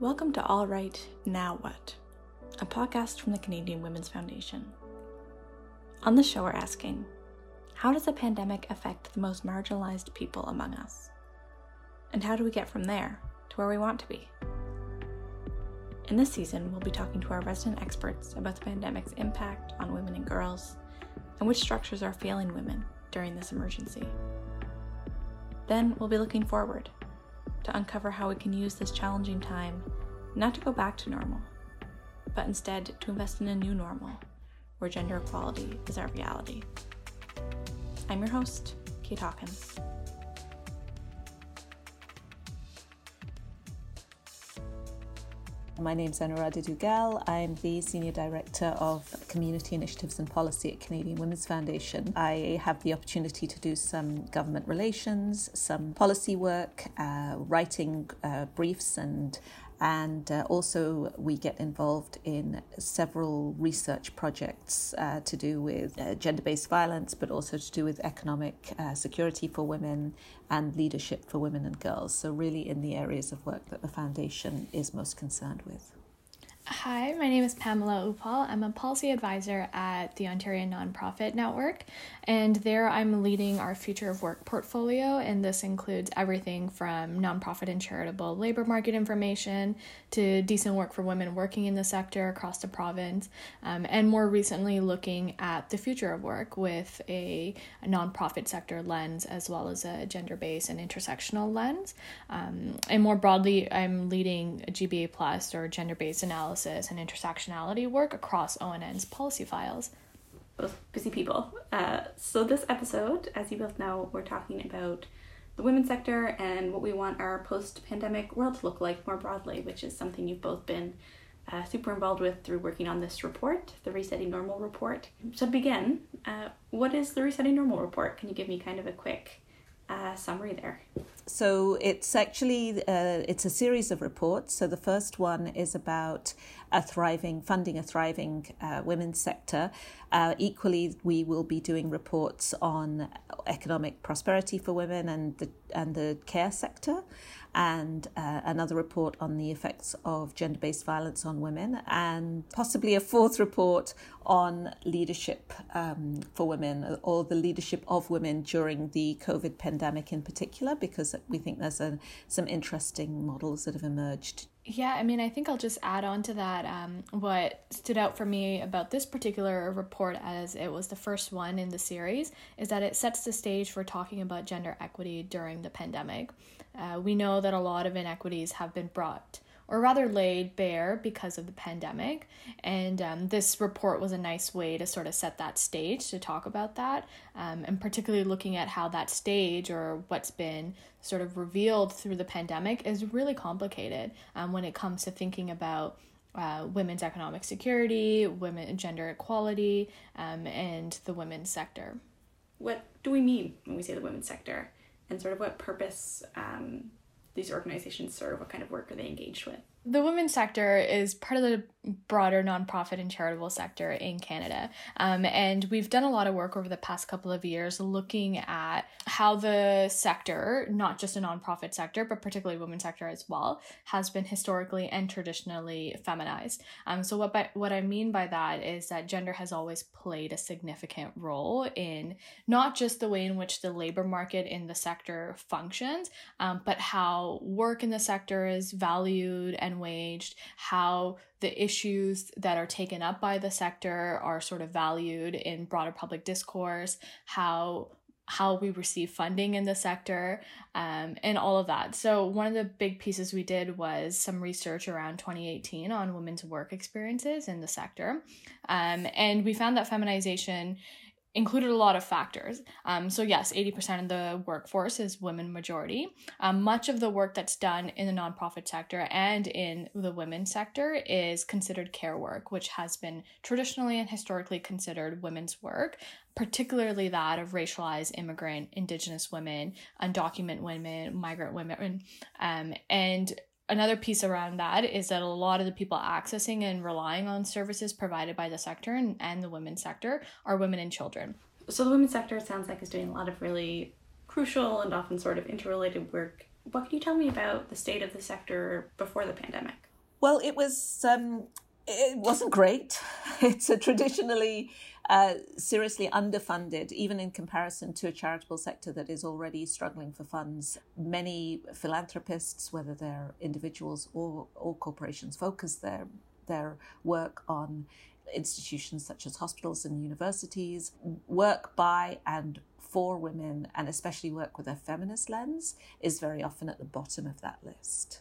Welcome to All Right, Now What, a podcast from the Canadian Women's Foundation. On the show, we're asking how does the pandemic affect the most marginalized people among us? And how do we get from there to where we want to be? In this season, we'll be talking to our resident experts about the pandemic's impact on women and girls and which structures are failing women during this emergency. Then we'll be looking forward to uncover how we can use this challenging time not to go back to normal, but instead to invest in a new normal where gender equality is our reality. I'm your host, Kate Hawkins. My name is Anuradha Duggal. I'm the Senior Director of Community Initiatives and Policy at Canadian Women's Foundation. I have the opportunity to do some government relations, some policy work, uh, writing uh, briefs and and uh, also we get involved in several research projects uh, to do with uh, gender-based violence but also to do with economic uh, security for women and leadership for women and girls. So really in the areas of work that the foundation is most concerned with Hi, my name is Pamela Uppal. I'm a policy advisor at the Ontario Nonprofit Network, and there I'm leading our future of work portfolio. And this includes everything from nonprofit and charitable labor market information to decent work for women working in the sector across the province, um, and more recently looking at the future of work with a, a nonprofit sector lens as well as a gender based and intersectional lens. Um, and more broadly, I'm leading a GBA plus or gender based analysis analysis and intersectionality work across ONN's policy files. Both busy people. Uh, so, this episode, as you both know, we're talking about the women's sector and what we want our post pandemic world to look like more broadly, which is something you've both been uh, super involved with through working on this report, the Resetting Normal report. So, to begin, uh, what is the Resetting Normal report? Can you give me kind of a quick uh, summary there? So it's actually uh, it's a series of reports. So the first one is about a thriving funding a thriving uh, women's sector. Uh, equally, we will be doing reports on economic prosperity for women and the and the care sector and uh, another report on the effects of gender based violence on women, and possibly a fourth report on leadership um, for women or the leadership of women during the COVID pandemic in particular, because we think there's a, some interesting models that have emerged. Yeah, I mean, I think I'll just add on to that. Um, what stood out for me about this particular report, as it was the first one in the series, is that it sets the stage for talking about gender equity during the pandemic. Uh, we know that a lot of inequities have been brought or rather laid bare because of the pandemic. And um, this report was a nice way to sort of set that stage to talk about that, um, and particularly looking at how that stage or what's been sort of revealed through the pandemic is really complicated um, when it comes to thinking about. Uh, women's economic security, women gender equality, um, and the women's sector. What do we mean when we say the women's sector? and sort of what purpose um, these organizations serve? What kind of work are they engaged with? The women's sector is part of the broader nonprofit and charitable sector in Canada. Um, and we've done a lot of work over the past couple of years looking at how the sector, not just a nonprofit sector, but particularly women's sector as well, has been historically and traditionally feminized. Um, so what by, what I mean by that is that gender has always played a significant role in not just the way in which the labor market in the sector functions, um, but how work in the sector is valued and and waged, how the issues that are taken up by the sector are sort of valued in broader public discourse, how how we receive funding in the sector, um, and all of that. So, one of the big pieces we did was some research around 2018 on women's work experiences in the sector. Um, and we found that feminization included a lot of factors. Um, so yes, 80% of the workforce is women majority. Um, much of the work that's done in the nonprofit sector and in the women's sector is considered care work, which has been traditionally and historically considered women's work, particularly that of racialized immigrant, indigenous women, undocumented women, migrant women, um, and another piece around that is that a lot of the people accessing and relying on services provided by the sector and, and the women's sector are women and children. So the women's sector sounds like is doing a lot of really crucial and often sort of interrelated work. What can you tell me about the state of the sector before the pandemic? Well, it was um, it wasn't great. It's a traditionally seriously underfunded, even in comparison to a charitable sector that is already struggling for funds. Many philanthropists, whether they're individuals or, or corporations, focus their their work on institutions such as hospitals and universities, work by and for women, and especially work with a feminist lens, is very often at the bottom of that list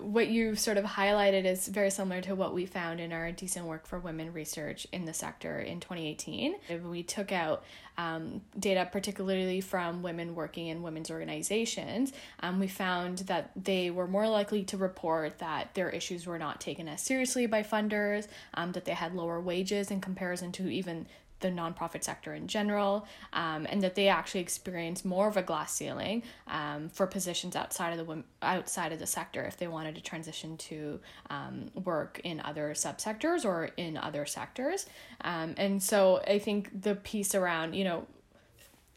what you sort of highlighted is very similar to what we found in our decent work for women research in the sector in 2018 we took out um, data particularly from women working in women's organizations. Um, we found that they were more likely to report that their issues were not taken as seriously by funders um, that they had lower wages in comparison to even the nonprofit sector in general, um, and that they actually experience more of a glass ceiling um, for positions outside of the outside of the sector if they wanted to transition to um, work in other subsectors or in other sectors. Um, and so I think the piece around you know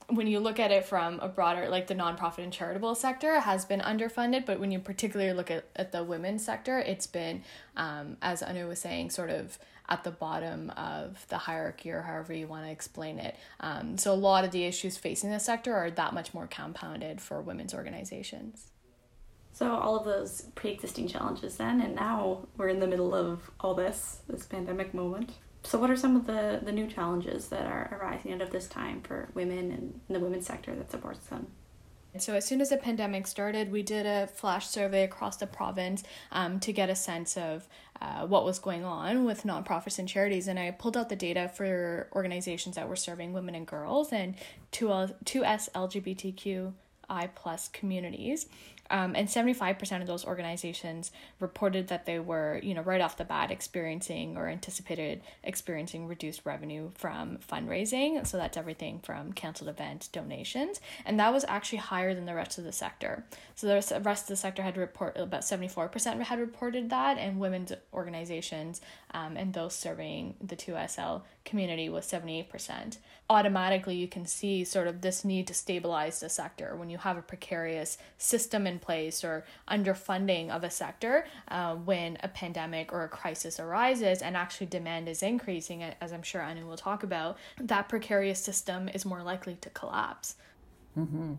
when you look at it from a broader like the nonprofit and charitable sector has been underfunded but when you particularly look at, at the women's sector it's been um, as anu was saying sort of at the bottom of the hierarchy or however you want to explain it. Um, so a lot of the issues facing the sector are that much more compounded for women's organizations. So all of those pre-existing challenges then, and now we're in the middle of all this, this pandemic moment. So what are some of the, the new challenges that are arising out of this time for women and the women's sector that supports them? So, as soon as the pandemic started, we did a flash survey across the province um, to get a sense of uh, what was going on with nonprofits and charities. And I pulled out the data for organizations that were serving women and girls and 2, 2S LGBTQI plus communities. Um, and 75% of those organizations reported that they were, you know, right off the bat experiencing or anticipated experiencing reduced revenue from fundraising. So that's everything from canceled event donations. And that was actually higher than the rest of the sector. So the rest of the sector had report about 74% had reported that, and women's organizations um, and those serving the 2SL community was 78%. Automatically, you can see sort of this need to stabilize the sector when you have a precarious system in place or underfunding of a sector uh, when a pandemic or a crisis arises and actually demand is increasing, as I'm sure Anu will talk about, that precarious system is more likely to collapse. Mm-hmm.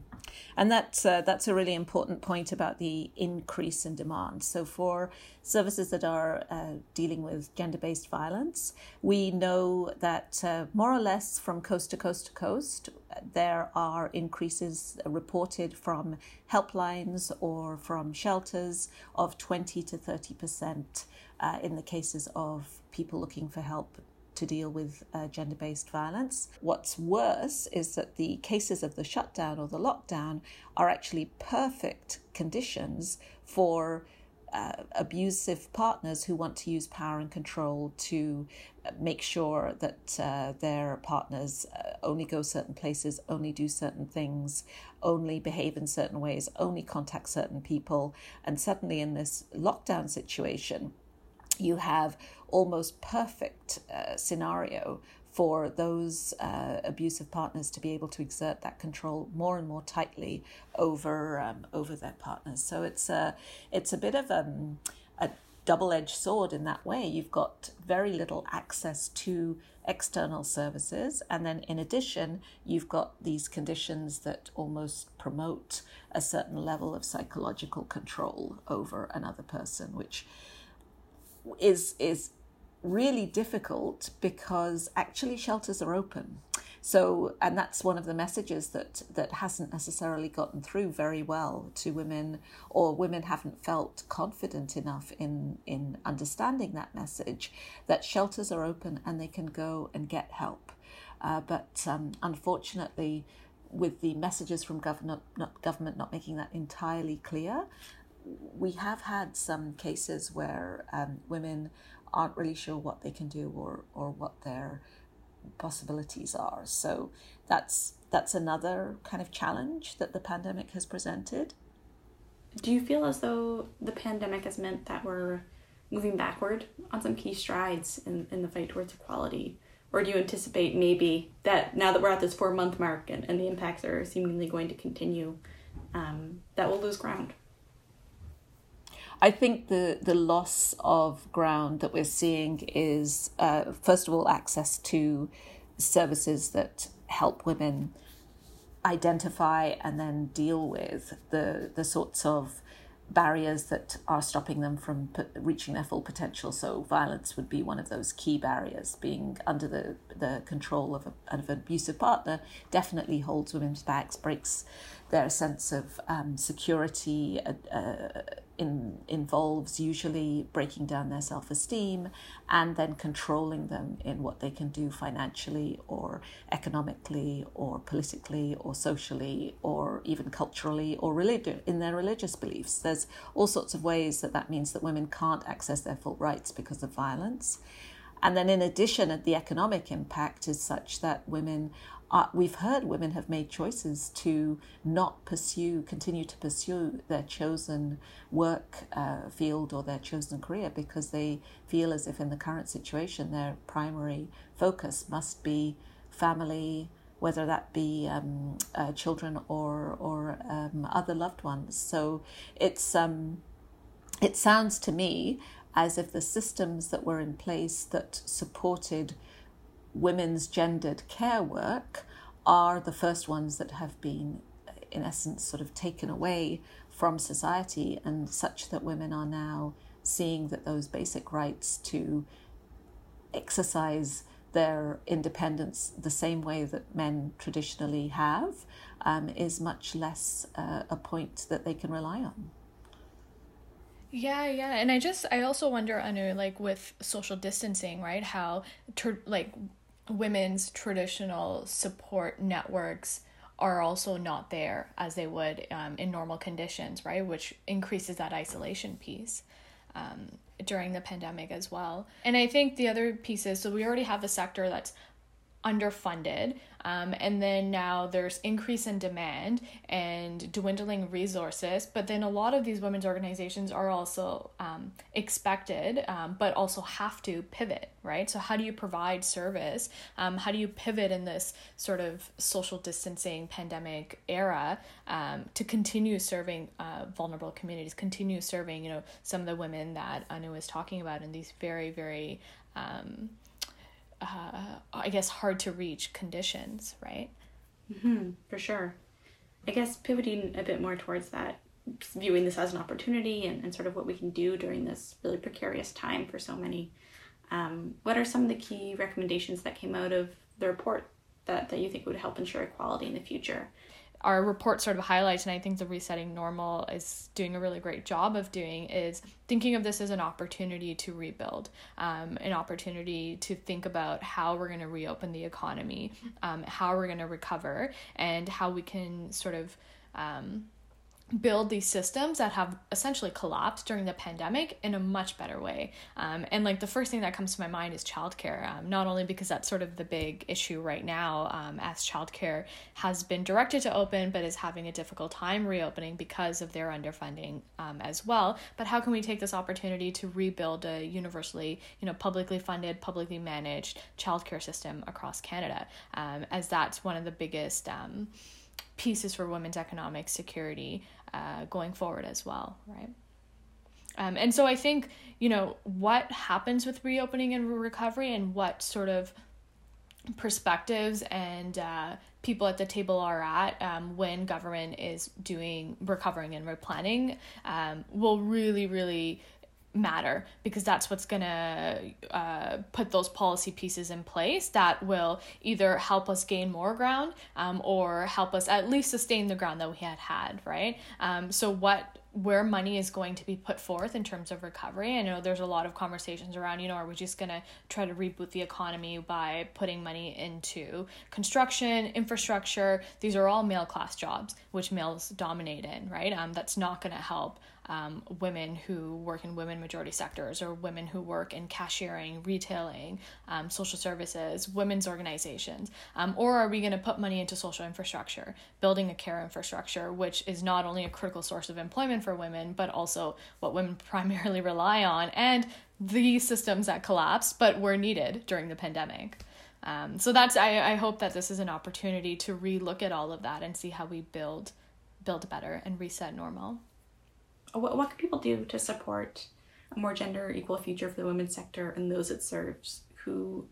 And that's uh, that's a really important point about the increase in demand. So for services that are uh, dealing with gender-based violence, we know that uh, more or less from coast to coast to coast, there are increases reported from helplines or from shelters of twenty to thirty percent uh, in the cases of people looking for help to deal with uh, gender based violence. What's worse is that the cases of the shutdown or the lockdown are actually perfect conditions for uh, abusive partners who want to use power and control to uh, make sure that uh, their partners uh, only go certain places, only do certain things, only behave in certain ways, only contact certain people. And suddenly, in this lockdown situation, you have almost perfect uh, scenario for those uh, abusive partners to be able to exert that control more and more tightly over um, over their partners. So it's a it's a bit of um, a double edged sword in that way. You've got very little access to external services, and then in addition, you've got these conditions that almost promote a certain level of psychological control over another person, which is is really difficult because actually shelters are open. So, and that's one of the messages that that hasn't necessarily gotten through very well to women, or women haven't felt confident enough in in understanding that message that shelters are open and they can go and get help. Uh, but um, unfortunately, with the messages from government not, government not making that entirely clear, we have had some cases where um, women aren't really sure what they can do or, or what their possibilities are. So that's that's another kind of challenge that the pandemic has presented. Do you feel as though the pandemic has meant that we're moving backward on some key strides in, in the fight towards equality? Or do you anticipate maybe that now that we're at this four month mark and, and the impacts are seemingly going to continue, um, that we'll lose ground? I think the, the loss of ground that we're seeing is, uh, first of all, access to services that help women identify and then deal with the, the sorts of barriers that are stopping them from reaching their full potential. So violence would be one of those key barriers. Being under the, the control of, a, of an abusive partner definitely holds women's backs, breaks their sense of um, security, uh, uh, in, involves usually breaking down their self esteem and then controlling them in what they can do financially or economically or politically or socially or even culturally or religion in their religious beliefs. There's all sorts of ways that that means that women can't access their full rights because of violence. And then, in addition, the economic impact is such that women uh, we've heard women have made choices to not pursue, continue to pursue their chosen work uh, field or their chosen career because they feel as if in the current situation their primary focus must be family, whether that be um, uh, children or or um, other loved ones. So it's um, it sounds to me as if the systems that were in place that supported women's gendered care work are the first ones that have been, in essence, sort of taken away from society, and such that women are now seeing that those basic rights to exercise their independence the same way that men traditionally have um, is much less uh, a point that they can rely on. Yeah, yeah, and I just I also wonder, Anu, like with social distancing, right? How ter- like women's traditional support networks are also not there as they would um, in normal conditions, right? Which increases that isolation piece um, during the pandemic as well. And I think the other piece is so we already have a sector that's underfunded. Um, and then now there's increase in demand and dwindling resources but then a lot of these women's organizations are also um, expected um, but also have to pivot right? So how do you provide service? Um, how do you pivot in this sort of social distancing pandemic era um, to continue serving uh, vulnerable communities continue serving you know some of the women that anu is talking about in these very very um, uh, I guess, hard to reach conditions, right? Mm-hmm, for sure. I guess pivoting a bit more towards that, viewing this as an opportunity and, and sort of what we can do during this really precarious time for so many. Um, what are some of the key recommendations that came out of the report that, that you think would help ensure equality in the future? Our report sort of highlights, and I think the Resetting Normal is doing a really great job of doing, is thinking of this as an opportunity to rebuild, um, an opportunity to think about how we're going to reopen the economy, um, how we're going to recover, and how we can sort of. Um, build these systems that have essentially collapsed during the pandemic in a much better way. Um, and like the first thing that comes to my mind is childcare, um, not only because that's sort of the big issue right now, um, as childcare has been directed to open but is having a difficult time reopening because of their underfunding um, as well. But how can we take this opportunity to rebuild a universally, you know, publicly funded, publicly managed childcare system across Canada, um, as that's one of the biggest um, pieces for women's economic security uh, going forward as well, right? Um, and so I think, you know, what happens with reopening and recovery and what sort of perspectives and uh, people at the table are at um, when government is doing recovering and replanning um, will really, really matter because that's what's going to uh, put those policy pieces in place that will either help us gain more ground um, or help us at least sustain the ground that we had had right um, so what where money is going to be put forth in terms of recovery. I know there's a lot of conversations around, you know, are we just going to try to reboot the economy by putting money into construction, infrastructure? These are all male class jobs, which males dominate in, right? Um, that's not going to help um, women who work in women majority sectors or women who work in cashiering, retailing, um, social services, women's organizations? Um, or are we going to put money into social infrastructure, building a care infrastructure, which is not only a critical source of employment for women, but also what women primarily rely on and the systems that collapsed but were needed during the pandemic? Um, so that's I, I hope that this is an opportunity to relook at all of that and see how we build build better and reset normal. What, what can people do to support a more gender equal future for the women's sector and those it serves who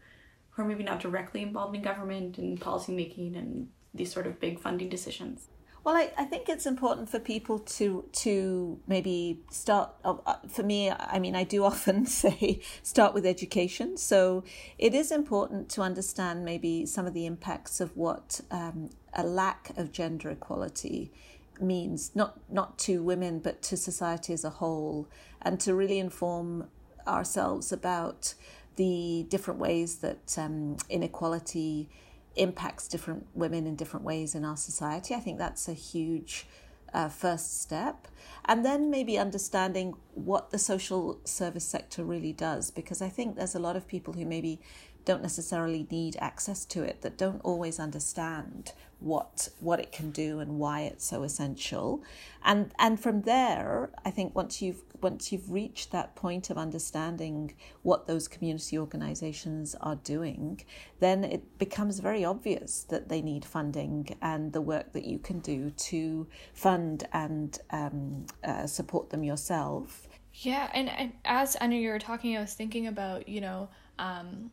who are maybe not directly involved in government and policy making and these sort of big funding decisions? Well, I, I think it's important for people to to maybe start. Uh, for me, I mean, I do often say start with education. So it is important to understand maybe some of the impacts of what um, a lack of gender equality means, not not to women but to society as a whole, and to really inform ourselves about the different ways that um, inequality impacts different women in different ways in our society. I think that's a huge uh, first step. And then maybe understanding what the social service sector really does, because I think there's a lot of people who maybe don't necessarily need access to it that don't always understand what what it can do and why it's so essential. And and from there i think once you've once you've reached that point of understanding what those community organizations are doing then it becomes very obvious that they need funding and the work that you can do to fund and um, uh, support them yourself. Yeah and, and as i know you were talking i was thinking about you know um,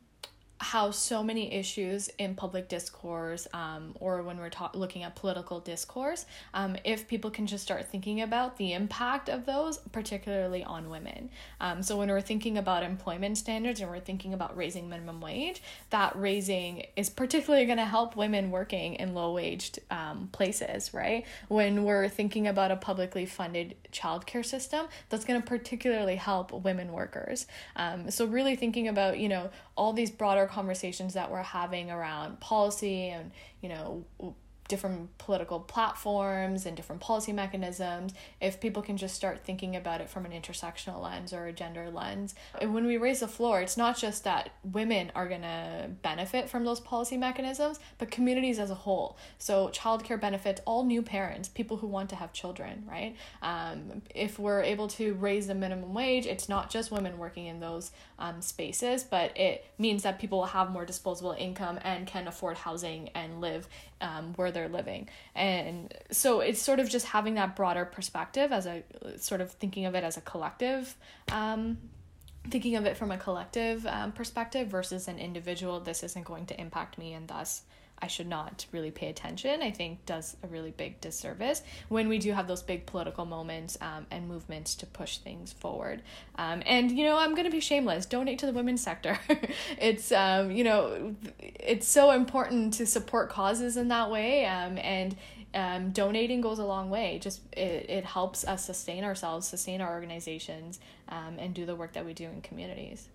how so many issues in public discourse um, or when we're ta- looking at political discourse, um, if people can just start thinking about the impact of those, particularly on women. Um, so when we're thinking about employment standards and we're thinking about raising minimum wage, that raising is particularly going to help women working in low waged um, places, right? When we're thinking about a publicly funded childcare system, that's going to particularly help women workers. Um, so really thinking about, you know, all these broader conversations that we're having around policy and you know different political platforms and different policy mechanisms if people can just start thinking about it from an intersectional lens or a gender lens. And when we raise the floor it's not just that women are going to benefit from those policy mechanisms but communities as a whole. So childcare benefits all new parents people who want to have children right? Um, if we're able to raise the minimum wage it's not just women working in those um, spaces but it means that people will have more disposable income and can afford housing and live um, where they're living. And so it's sort of just having that broader perspective as a sort of thinking of it as a collective. Um, thinking of it from a collective um, perspective versus an individual, this isn't going to impact me, and thus I should not really pay attention, I think does a really big disservice when we do have those big political moments um, and movements to push things forward. Um, and, you know, I'm going to be shameless. Donate to the women's sector. it's, um, you know, it's so important to support causes in that way. Um, and um, donating goes a long way. Just it, it helps us sustain ourselves, sustain our organizations, um, and do the work that we do in communities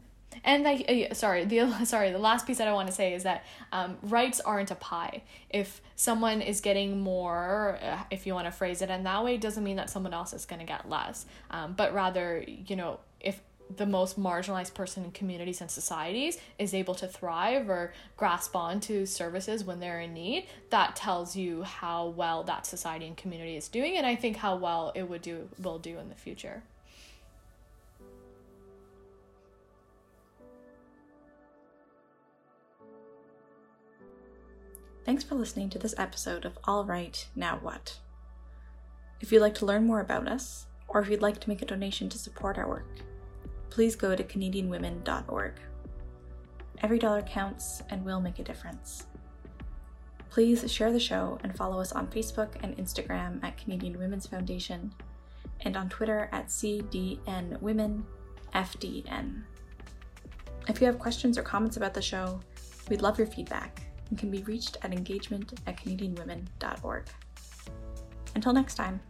and like uh, sorry the sorry the last piece that i want to say is that um, rights aren't a pie. If someone is getting more uh, if you want to phrase it in that way doesn't mean that someone else is going to get less. Um, but rather you know if the most marginalized person in communities and societies is able to thrive or grasp onto services when they're in need that tells you how well that society and community is doing and i think how well it would do will do in the future Thanks for listening to this episode of All Right, Now What? If you'd like to learn more about us, or if you'd like to make a donation to support our work, please go to CanadianWomen.org. Every dollar counts and will make a difference. Please share the show and follow us on Facebook and Instagram at Canadian Women's Foundation and on Twitter at CDNWomenFDN. If you have questions or comments about the show, we'd love your feedback and can be reached at engagement at canadianwomen.org. Until next time.